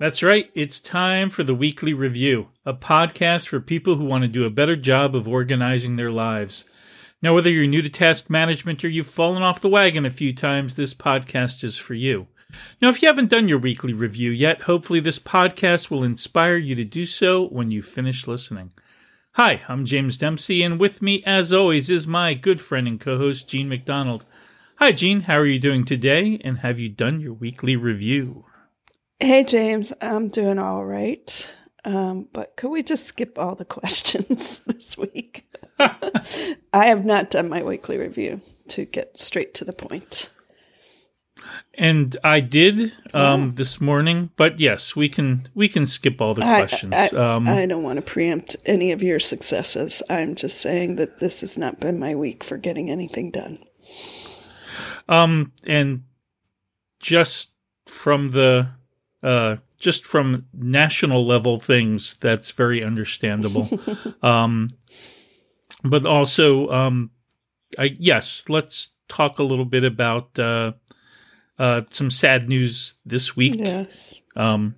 That's right. It's time for the Weekly Review, a podcast for people who want to do a better job of organizing their lives. Now, whether you're new to task management or you've fallen off the wagon a few times, this podcast is for you. Now, if you haven't done your weekly review yet, hopefully this podcast will inspire you to do so when you finish listening. Hi, I'm James Dempsey, and with me, as always, is my good friend and co host, Jean MacDonald. Hi, Jean. How are you doing today? And have you done your weekly review? Hey, James, I'm doing all right. Um, but could we just skip all the questions this week? I have not done my weekly review to get straight to the point. And I did um, this morning, but yes, we can we can skip all the questions. I, I, um, I don't want to preempt any of your successes. I'm just saying that this has not been my week for getting anything done. Um, and just from the uh, just from national level things, that's very understandable. um, but also, um, I, yes, let's talk a little bit about uh, uh, some sad news this week. Yes. Um,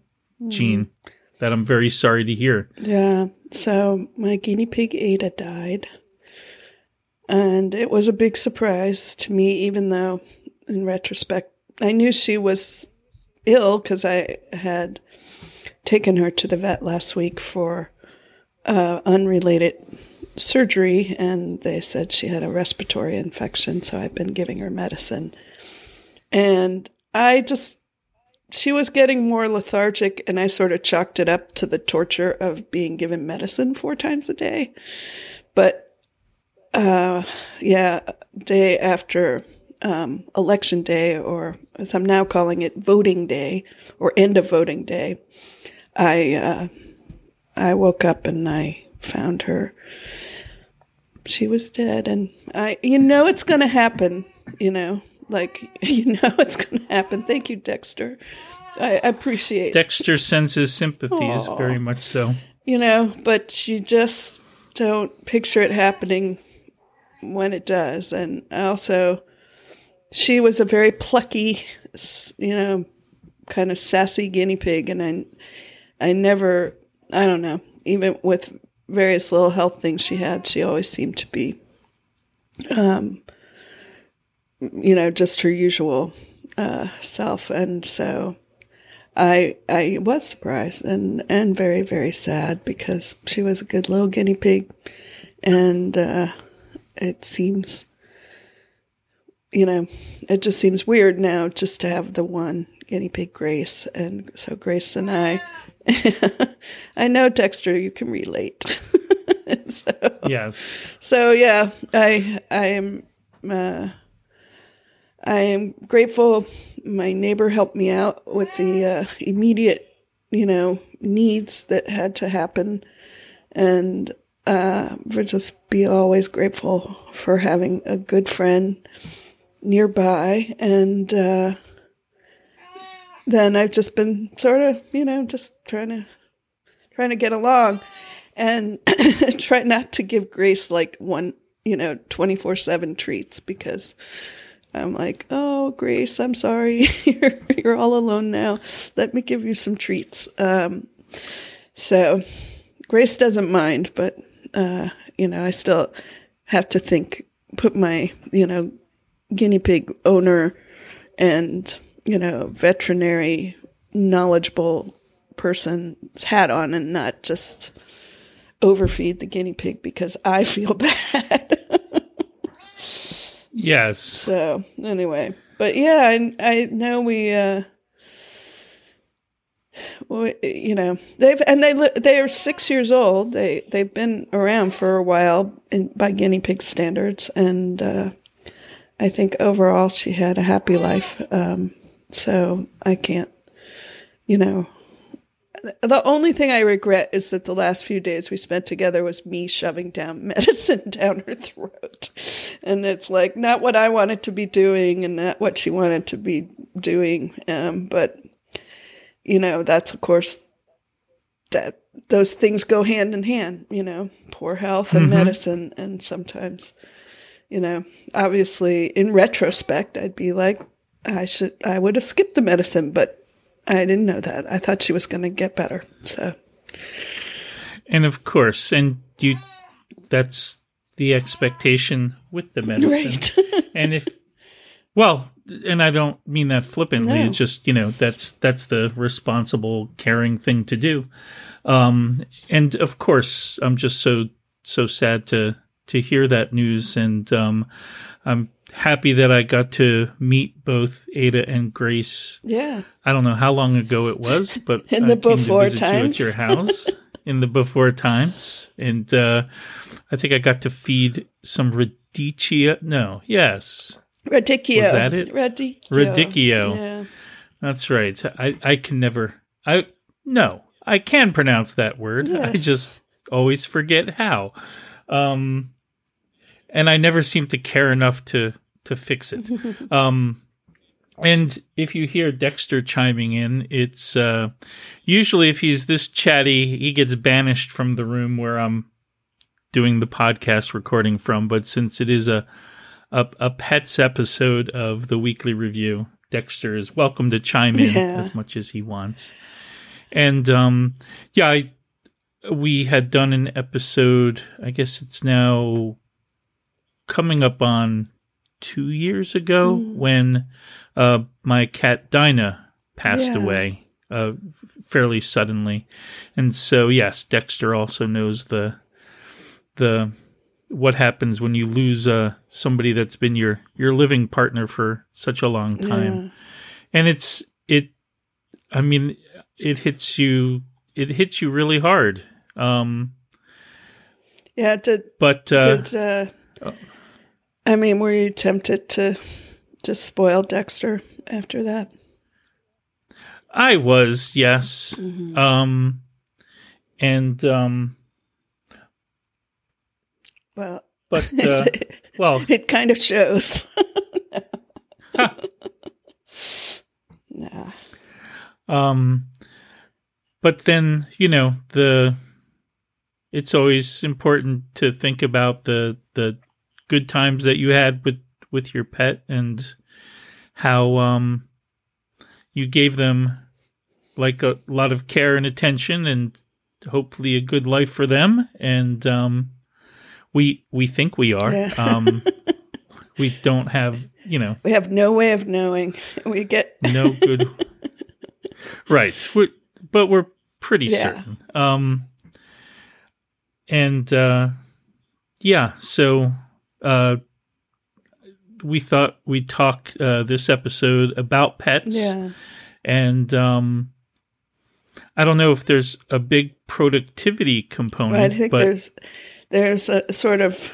Jean, mm. that I'm very sorry to hear. Yeah. So my guinea pig Ada died. And it was a big surprise to me, even though in retrospect, I knew she was ill because I had taken her to the vet last week for uh, unrelated surgery, and they said she had a respiratory infection. So I've been giving her medicine, and I just she was getting more lethargic, and I sort of chalked it up to the torture of being given medicine four times a day. But uh, yeah, day after um, election day, or as I'm now calling it, voting day, or end of voting day, I uh, I woke up and I found her. She was dead, and I, you know, it's going to happen. You know, like you know, it's going to happen. Thank you, Dexter. I appreciate. Dexter sends his sympathies Aww. very much so. You know, but you just don't picture it happening when it does, and also she was a very plucky, you know, kind of sassy guinea pig, and I, I never, I don't know, even with various little health things she had, she always seemed to be, um, you know, just her usual uh, self, and so I I was surprised and and very very sad because she was a good little guinea pig, and uh, it seems you know, it just seems weird now just to have the one guinea pig Grace. And so Grace and I, I know Dexter, you can relate. so, yes. So yeah, I, I am, uh, I am grateful. My neighbor helped me out with the uh, immediate, you know, needs that had to happen. And uh, for just be always grateful for having a good friend nearby, and uh, then I've just been sort of, you know, just trying to trying to get along, and try not to give Grace like one, you know, twenty four seven treats because. I'm like, oh, Grace, I'm sorry. you're, you're all alone now. Let me give you some treats. Um, so Grace doesn't mind, but, uh, you know, I still have to think, put my, you know, guinea pig owner and, you know, veterinary knowledgeable person's hat on and not just overfeed the guinea pig because I feel bad. yes. So, anyway, but yeah, I, I know we, uh, well, you know they've and they they are six years old. They they've been around for a while in, by guinea pig standards, and uh, I think overall she had a happy life. Um, so I can't, you know, the only thing I regret is that the last few days we spent together was me shoving down medicine down her throat. And it's like not what I wanted to be doing and not what she wanted to be doing. Um, but, you know, that's of course that those things go hand in hand, you know, poor health and mm-hmm. medicine. And sometimes you know, obviously in retrospect, I'd be like, I should, I would have skipped the medicine, but I didn't know that. I thought she was going to get better. So, And of course, and you that's the expectation with the medicine. right. and if well and i don't mean that flippantly No. it's just you know that's that's the responsible caring thing to do um and of course i'm just so so sad to to hear that news and um i'm happy that i got to meet both ada and grace yeah. i don't know how long ago it was but In I the to before visit you times. at your house in the before times and uh i think i got to feed some radicchio no yes Radicchio. Was that it? Radicchio. Radicchio. Yeah. That's right. I, I can never. I no. I can pronounce that word. I just always forget how. Um, and I never seem to care enough to to fix it. um, and if you hear Dexter chiming in, it's uh, usually if he's this chatty, he gets banished from the room where I'm doing the podcast recording from. But since it is a a, a pets episode of the weekly review, Dexter is welcome to chime in Yeah. as much as he wants. And um, yeah, I, we had done an episode. I guess it's now coming up on two years ago when uh, my cat Dinah passed Yeah. away uh, fairly suddenly, and so yes, Dexter also knows the the what happens when you lose uh, somebody that's been your your living partner for such a long time Yeah. and it's it i mean it hits you it hits you really hard um Yeah. Did, but uh did, uh, I mean, were you tempted to just spoil Dexter after that? i was yes Mm-hmm. um and um Well, but uh, well it kind of shows. nah. um but then you know the it's always important to think about the the good times that you had with with your pet and how um you gave them like a lot of care and attention and hopefully a good life for them and um we we think we are Yeah. um we don't have you know We have no way of knowing. We get no good right we're, but we're pretty Yeah. certain um and uh yeah so uh we thought we'd talk uh this episode about pets yeah. and um i don't know if there's a big productivity component Well, I think there's there's a sort of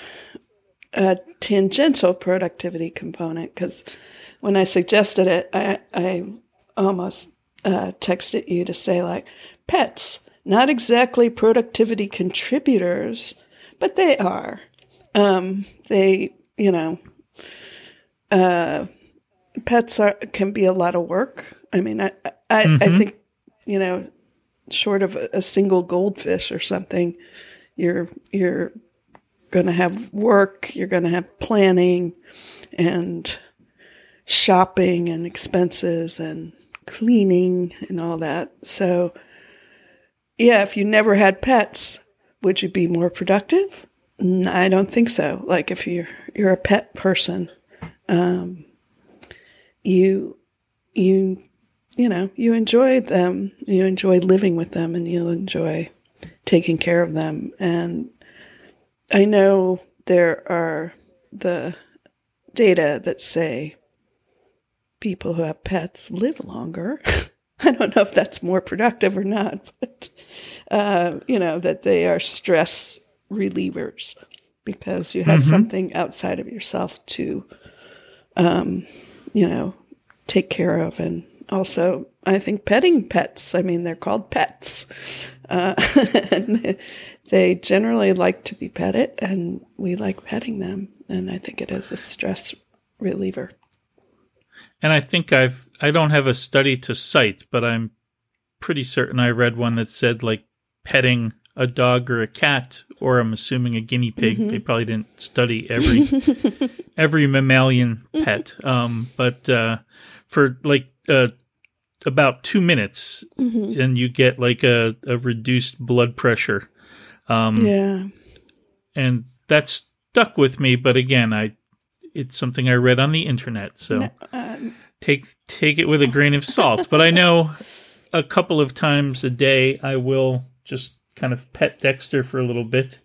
a tangential productivity component because when I suggested it, I I almost uh, texted you to say like pets not exactly productivity contributors, but they are. Um, they you know. Uh, pets are can be a lot of work. I mean, I I, I think you know, short of a, a single goldfish or something, you're you're going to have work, you're going to have planning and shopping and expenses and cleaning and all that. So yeah, if you never had pets, would you be more productive? Mm, I don't think so. Like if you're you're a pet person, um, you you you know you enjoy them, you enjoy living with them, and you'll enjoy taking care of them. And I know there are the data that say people who have pets live longer. I don't know if that's more productive or not, but uh, you know that they are stress relievers because you have something outside of yourself to, um, you know, take care of, and also I think petting pets. I mean, they're called pets. Uh, and they generally like to be petted, and we like petting them. And I think it is a stress reliever. and i think i've i don't have a study to cite but i'm pretty certain i read one that said like petting a dog or a cat or i'm assuming a guinea pig they probably didn't study every every mammalian pet um but uh for like uh about two minutes, and you get like a, a reduced blood pressure, Um, yeah. and that stuck with me. But again, I it's something I read on the internet, so Um, take take it with a grain of salt. but I know a couple of times a day I will just kind of pet Dexter for a little bit,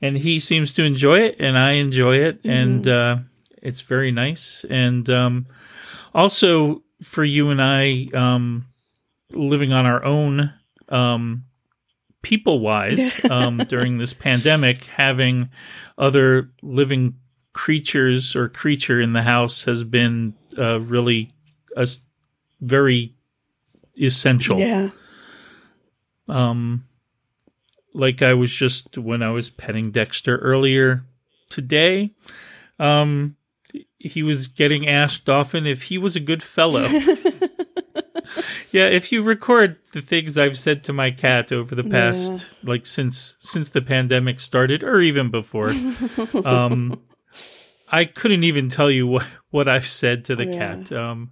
and he seems to enjoy it, and I enjoy it, and uh, it's very nice. And um, also for you and I, um, living on our own. Um, people wise um, during this pandemic having other living creatures or creature in the house has been uh, really a s- very essential. Yeah. um like i was just when i was petting dexter earlier today um he was getting asked often if he was a good fellow. Yeah if you record the things i've said to my cat over the past like since since the pandemic started or even before um i couldn't even tell you what what i've said to the Yeah. cat. Um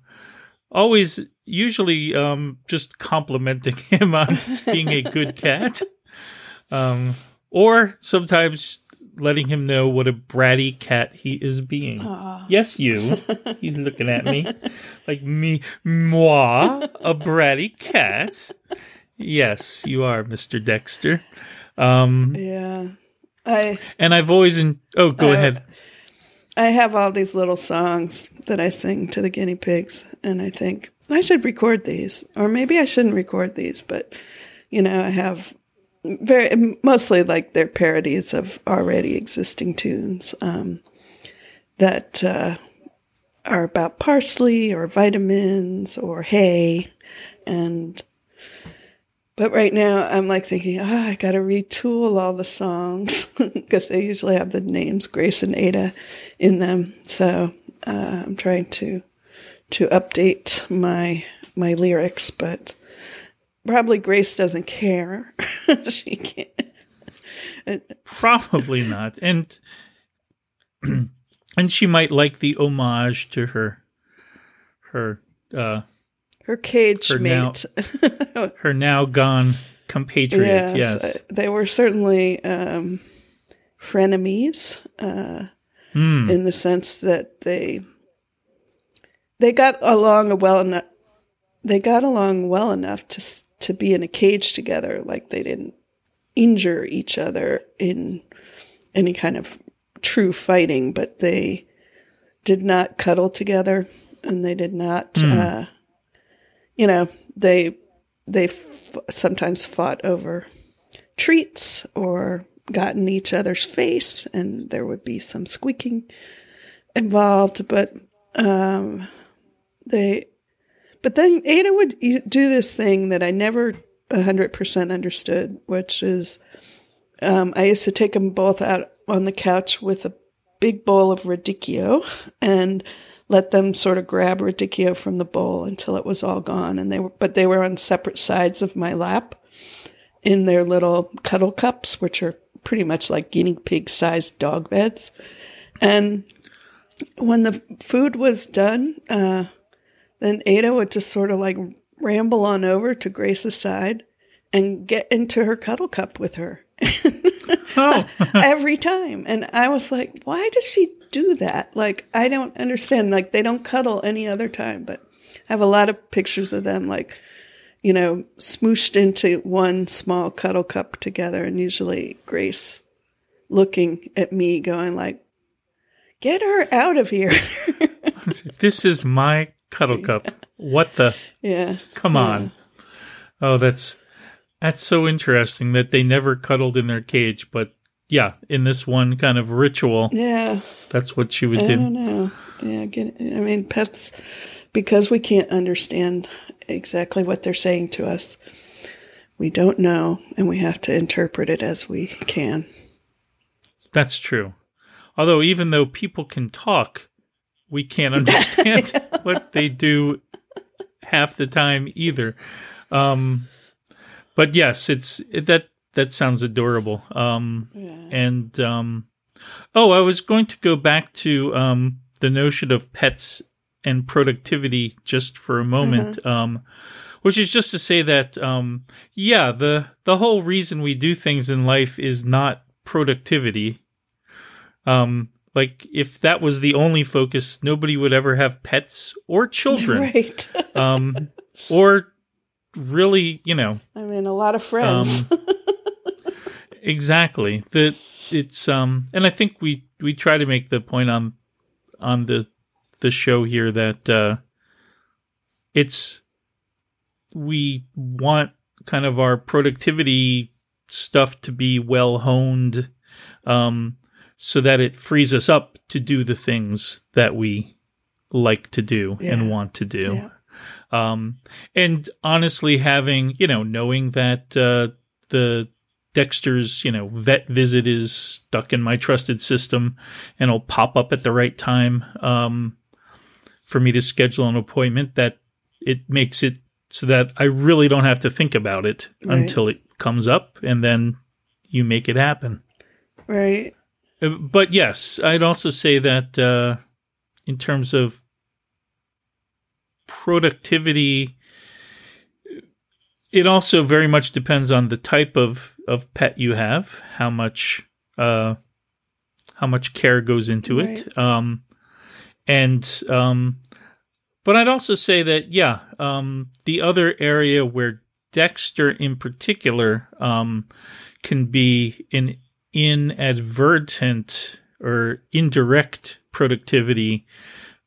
always usually um just complimenting him on being a good cat. Um or sometimes letting him know what a bratty cat he is being. Yes you. He's looking at me like me moi a bratty cat? Yes you are mr dexter. Um Yeah. I and i've always in oh go Uh, ahead I have all these little songs that I sing to the guinea pigs, and I think I should record these, or maybe I shouldn't record these. But you know, I have very mostly like they're parodies of already existing tunes um, that uh, are about parsley or vitamins or hay, and but right now, I'm like thinking, ah, I got to retool all the songs because they usually have the names Grace and Ada in them. So uh, I'm trying to to update my my lyrics, but probably Grace doesn't care. she can't. Probably not. And and she might like the homage to her her uh Her cage Her now- mate. her now gone compatriot. Yes. uh, they were certainly um, frenemies. Uh, Hmm. in the sense that they they got along well enough they got along well enough to to be in a cage together like they didn't injure each other in any kind of true fighting but they did not cuddle together and they did not uh you know they they f- sometimes fought over treats or got in each other's face and there would be some squeaking involved but um they but then ada would do this thing that i never 100% understood which is um, i used to take them both out on the couch with a big bowl of radicchio and let them sort of grab radicchio from the bowl until it was all gone and they were but they were on separate sides of my lap in their little cuddle cups, which are pretty much like guinea pig sized dog beds. And when the food was done, uh, then Ada would just sort of like ramble on over to Grace's side and get into her cuddle cup with her Oh, every time. And I was like, why does she do that? Like, I don't understand. Like, they don't cuddle any other time, but I have a lot of pictures of them, like, you know, smooshed into one small cuddle cup together. And usually Grace looking at me, going, like, get her out of here. this is my cuddle cup. What the? yeah. Come on. Oh, that's that's so interesting that they never cuddled in their cage, but yeah, in this one kind of ritual, Yeah. that's what she would I do. don't know. Yeah, get, I mean, pets, because we can't understand exactly what they're saying to us, we don't know, and we have to interpret it as we can. That's true. Although even though people can talk, we can't understand what they do half the time either. Um, but yes, it's that that sounds adorable. Um, and um, oh, I was going to go back to um, the notion of pets and productivity just for a moment. Um, which is just to say that, um, yeah, the, the whole reason we do things in life is not productivity. Um, like if that was the only focus, nobody would ever have pets or children. Right. um, or really, you know, I mean, a lot of friends. um, exactly. That it's um, and I think we we try to make the point on on the the show here that uh, it's we want kind of our productivity stuff to be well honed, um, so that it frees us up to do the things that we like to do Yeah. and want to do. Yeah. Um, and honestly, having you know, knowing that uh, the Dexter's you know vet visit is stuck in my trusted system, and it'll pop up at the right time um, for me to schedule an appointment. That it makes it so that I really don't have to think about it Right. until it comes up, and then you make it happen. right. Uh, But yes, I'd also say that uh, in terms of productivity, it also very much depends on the type of, of pet you have, how much uh, how much care goes into it, um, and um, but I'd also say that yeah, um, the other area where Dexter in particular um, can be an inadvertent or indirect productivity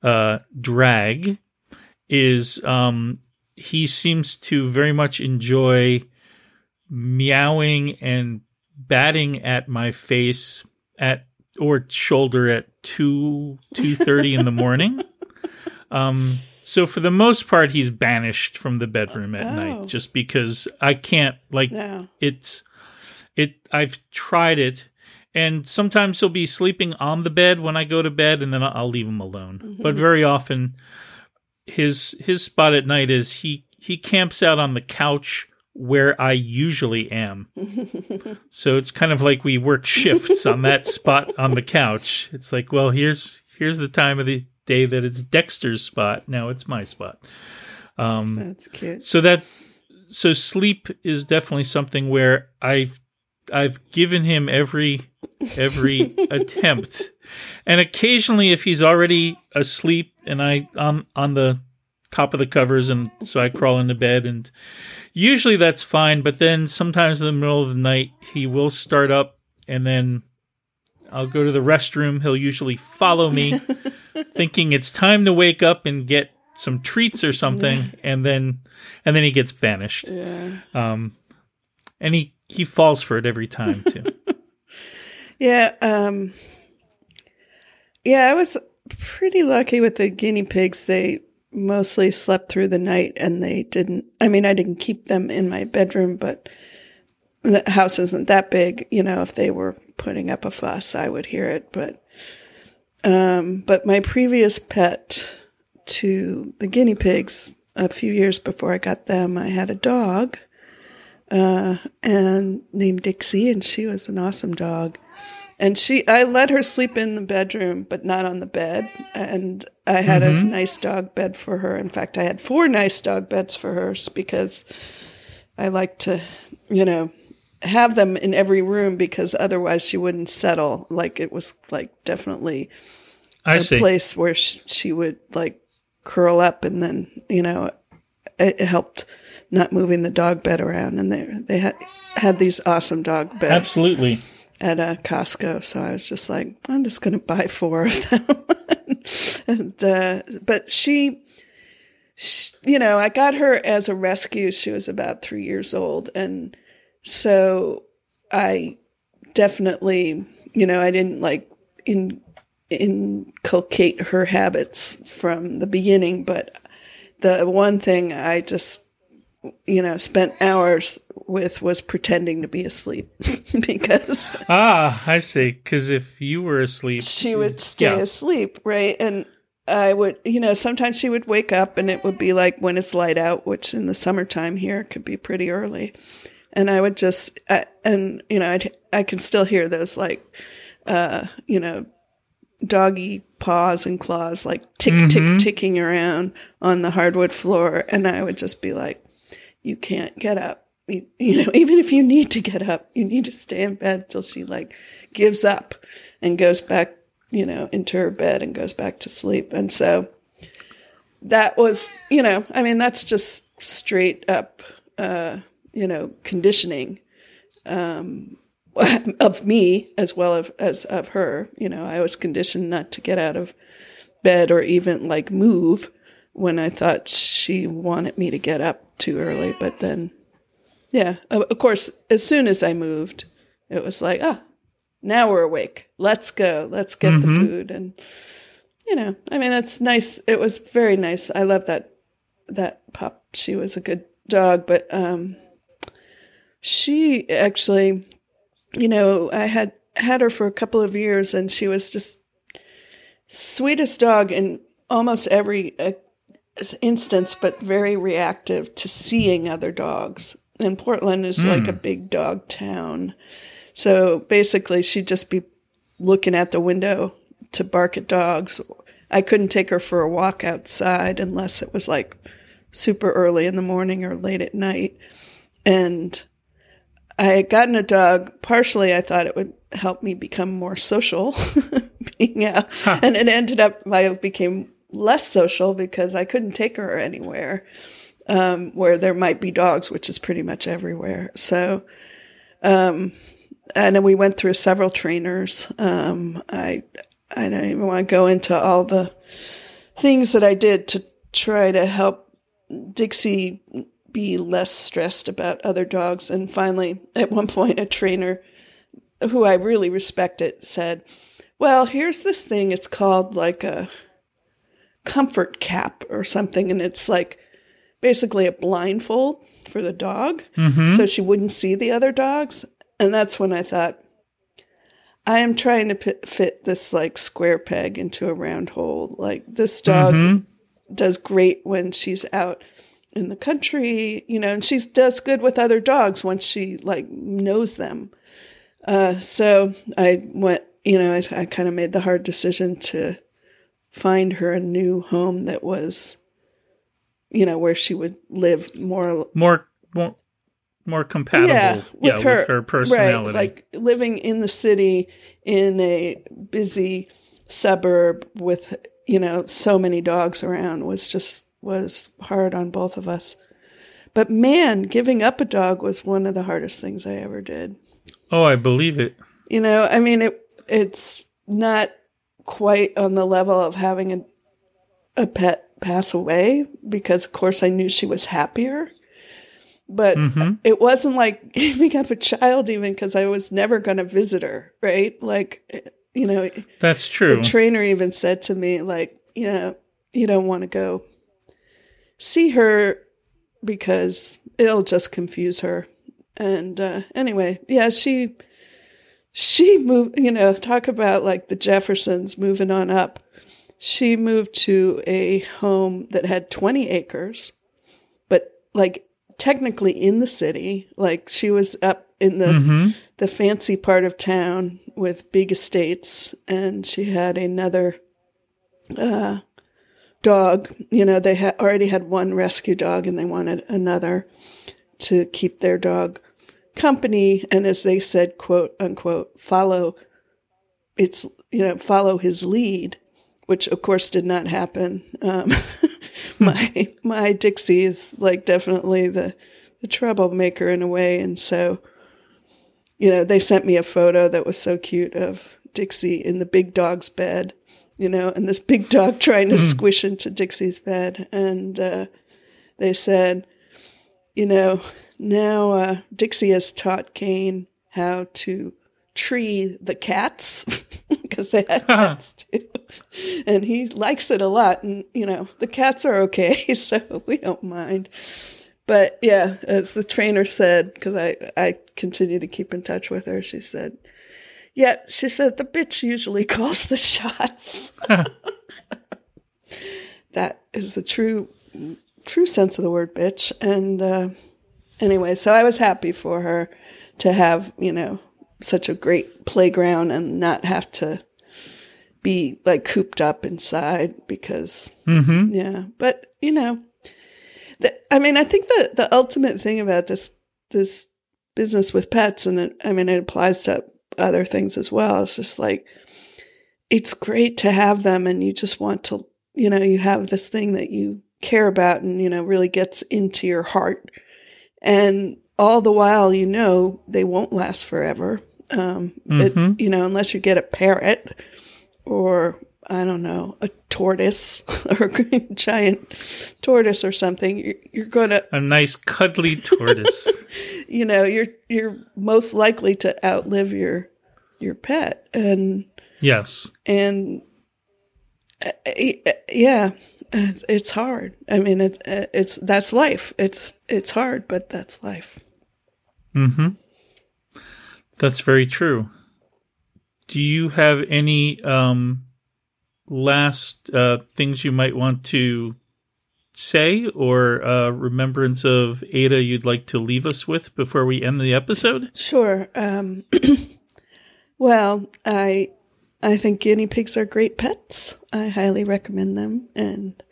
uh, drag is um, he seems to very much enjoy meowing and batting at my face at or shoulder at two two thirty in the morning. Um, so for the most part, he's banished from the bedroom at Oh. night, just because I can't like No. it's it i've tried it and sometimes he'll be sleeping on the bed when i go to bed and then i'll leave him alone but very often his his spot at night is he he camps out on the couch where i usually am so it's kind of like we work shifts on that spot on the couch it's like well here's here's the time of the day that it's dexter's spot now it's my spot um That's cute. so that so sleep is definitely something where I've I've given him every every attempt. And occasionally if he's already asleep and I on on the top of the covers and so I crawl into bed and usually that's fine, but then sometimes in the middle of the night he will start up and then I'll go to the restroom. He'll usually follow me thinking it's time to wake up and get some treats or something and then and then he gets banished. Yeah. Um and he he falls for it every time too. Yeah. Um, yeah, I was pretty lucky with the guinea pigs. They mostly slept through the night and they didn't, I mean, I didn't keep them in my bedroom, but the house isn't that big. You know, if they were putting up a fuss, I would hear it. But, um, but my previous pet to the guinea pigs, a few years before I got them, I had a dog uh, and named Dixie, and she was an awesome dog. And she, I let her sleep in the bedroom, but not on the bed. And I had a mm-hmm. nice dog bed for her. In fact, I had four nice dog beds for her because I like to, you know, have them in every room because otherwise she wouldn't settle. Like it was like definitely I a see. place where sh- she would like curl up and then you know it, it helped not moving the dog bed around and they they had had these awesome dog beds Absolutely. At a Costco so I was just like I'm just going to buy four of them. And uh, but she, she you know I got her as a rescue. She was about 3 years old and so I definitely you know I didn't like in inculcate her habits from the beginning but the one thing i just you know spent hours with was pretending to be asleep because Ah, I see. Because if you were asleep, she would stay Yeah. asleep right? And i would you know sometimes she would wake up and it would be like when it's light out which in the summertime here could be pretty early. And i would just I, and you know I'd, i can still hear those like uh you know doggy paws and claws like tick tick ticking around on the hardwood floor. And I would just be like you can't get up you, know even if you need to get up you need to stay in bed till she like gives up and goes back you know into her bed and goes back to sleep and so that was you know I mean that's just straight up uh you know conditioning um of me as well as, as of her. You know, I was conditioned not to get out of bed or even like move when I thought she wanted me to get up too early. But then, yeah, of course, as soon as I moved, it was like, ah, now we're awake. Let's go. Let's get the food. And, you know, I mean, it's nice. It was very nice. I love that, that pup. She was a good dog, but, um, she actually you know, I had had her for a couple of years, and she was just sweetest dog in almost every uh, instance, but very reactive to seeing other dogs. And Portland is like a hmm. big dog town, so basically, she'd just be looking at the window to bark at dogs. I couldn't take her for a walk outside unless it was like super early in the morning or late at night, and I had gotten a dog. Partially, I thought it would help me become more social, being out, and it ended up I became less social because I couldn't take her anywhere um, where there might be dogs, which is pretty much everywhere. So, um, and then we went through several trainers. Um, I I don't even want to go into all the things that I did to try to help Dixie be less stressed about other dogs. And finally, at one point, a trainer who I really respected said, Well, here's this thing. It's called like a comfort cap or something. And it's like basically a blindfold for the dog so she wouldn't see the other dogs. And that's when I thought, I am trying to fit, fit this like square peg into a round hole. Like this dog does great when she's out in the country, you know, and she does good with other dogs once she like knows them. Uh, so I went, you know, I, I kind of made the hard decision to find her a new home that was, you know, where she would live more More, more, more compatible. yeah, with, her, with her personality. Right, like living in the city in a busy suburb with you know so many dogs around was just was hard on both of us. But man, giving up a dog was one of the hardest things I ever did. oh, I believe it. You know, I mean it it's not quite on the level of having a a pet pass away because of course I knew she was happier. But it wasn't like giving up a child even because I was never going to visit her, right? Like you know, That's true. the trainer even said to me like, you know, you don't want to go see her because it'll just confuse her. And uh, anyway, yeah, she she moved. You know, talk about like the Jeffersons moving on up. She moved to a home that had twenty acres, but like technically in the city. Like she was up in the mm-hmm. the fancy part of town with big estates, and she had another uh, dog. You know, they had already had one rescue dog and they wanted another to keep their dog company. And as they said, quote unquote, follow its, you know, follow his lead, which of course did not happen. Um, my, my Dixie is like definitely the, the troublemaker in a way. And so, you know, they sent me a photo that was so cute of Dixie in the big dog's bed, you know, and this big dog trying to squish into Dixie's bed. And uh, they said, you know, now uh, Dixie has taught Kane how to tree the cats because they had cats too. And he likes it a lot. And, you know, the cats are okay, so we don't mind. But yeah, as the trainer said, because I, I continue to keep in touch with her, she said, yeah, she said the bitch usually calls the shots. that is the true true sense of the word bitch. And uh, anyway, so I was happy for her to have, you know, such a great playground and not have to be like cooped up inside because Mm-hmm. yeah. But you know, the, I mean, I think the the ultimate thing about this this business with pets, and it, I mean, it applies to other things as well. It's just like it's great to have them, and you just want to, you know, you have this thing that you care about, and you know, really gets into your heart, and all the while, you know, they won't last forever. Um, it- Mhm. you know, unless you get a parrot or I don't know, a tortoise or a giant tortoise or something, you're, you're gonna, A nice cuddly tortoise. you know, you're you're most likely to outlive your your pet, and yes. and uh, uh, yeah, it's hard. I mean, it, uh, it's that's life. It's it's hard, but that's life. Mm-hmm. That's very true. Do you have any um, last uh, things you might want to say or uh, remembrance of Ada you'd like to leave us with before we end the episode? Sure. Um, well, I I think guinea pigs are great pets. I highly recommend them, and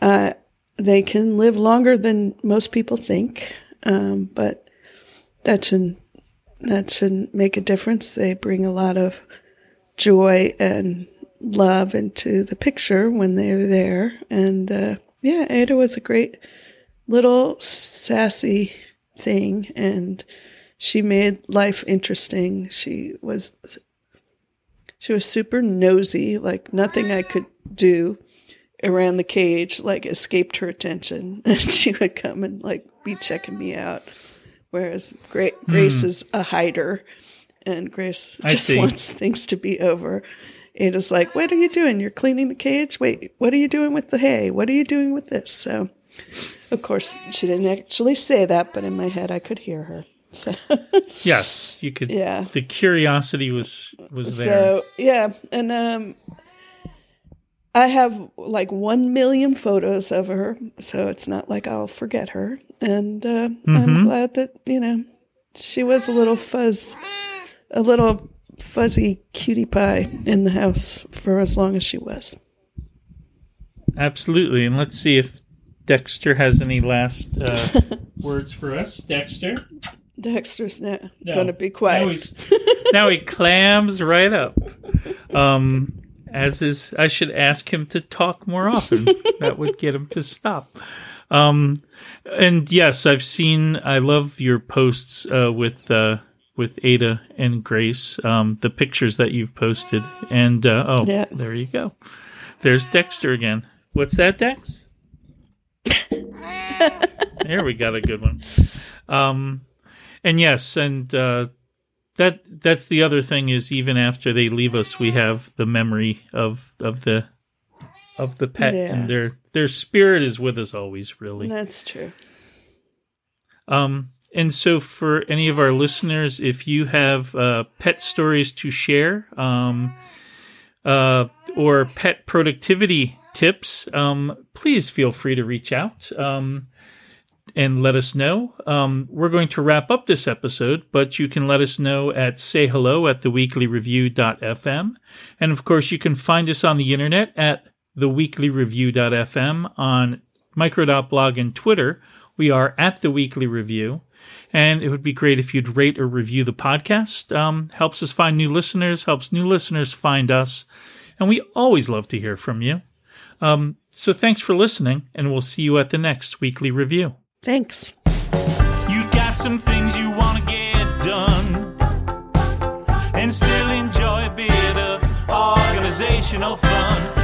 uh, they can live longer than most people think. Um, but that's should that should make a difference. They bring a lot of joy and love into the picture when they're there. And uh, yeah, Ada was a great little sassy thing, and she made life interesting. She was she was super nosy, like nothing I could do around the cage like escaped her attention, and she would come and like be checking me out. Whereas Gra- Grace is a hider, and Grace just wants things to be over. Ada's like, "What are you doing? You're cleaning the cage. Wait, what are you doing with the hay? What are you doing with this?" So, of course, she didn't actually say that, but in my head, I could hear her. So, Yes, you could. yeah. The curiosity was was there. So yeah, and um, I have like one million photos of her, so it's not like I'll forget her. And uh, I'm glad that you know she was a little fuzz, a little fuzzy cutie pie in the house for as long as she was. Absolutely, and let's see if Dexter has any last uh, words for us. Dexter, Dexter's not No. going to be Now, quiet. he's, now he clams right up. Um, as is, I should ask him to talk more often. that would get him to stop. Um, and yes, I've seen. I love your posts uh, with uh, with Ada and Grace. Um, the pictures that you've posted, and uh, oh, Yeah. there you go. There's Dexter again. What's that, Dex? there we got a good one. Um, and yes, and uh, that that's the other thing is even after they leave us, we have the memory of of the of the pet, Yeah. and their their spirit is with us always. Really, That's true. um, and so, for any of our listeners, if you have uh, pet stories to share um, uh, or pet productivity tips, um, please feel free to reach out um, and let us know. Um, we're going to wrap up this episode, but you can let us know at sayhello at theweeklyreview.fm. And of course, you can find us on the internet at theweeklyreview.fm on micro.blog and Twitter. We are at the Weekly Review. And it would be great if you'd rate or review the podcast. Um, helps us find new listeners, helps new listeners find us. And we always love to hear from you. Um, so thanks for listening, and we'll see you at the next weekly review. Thanks. You got some things you want to get done and still enjoy a bit of organizational fun.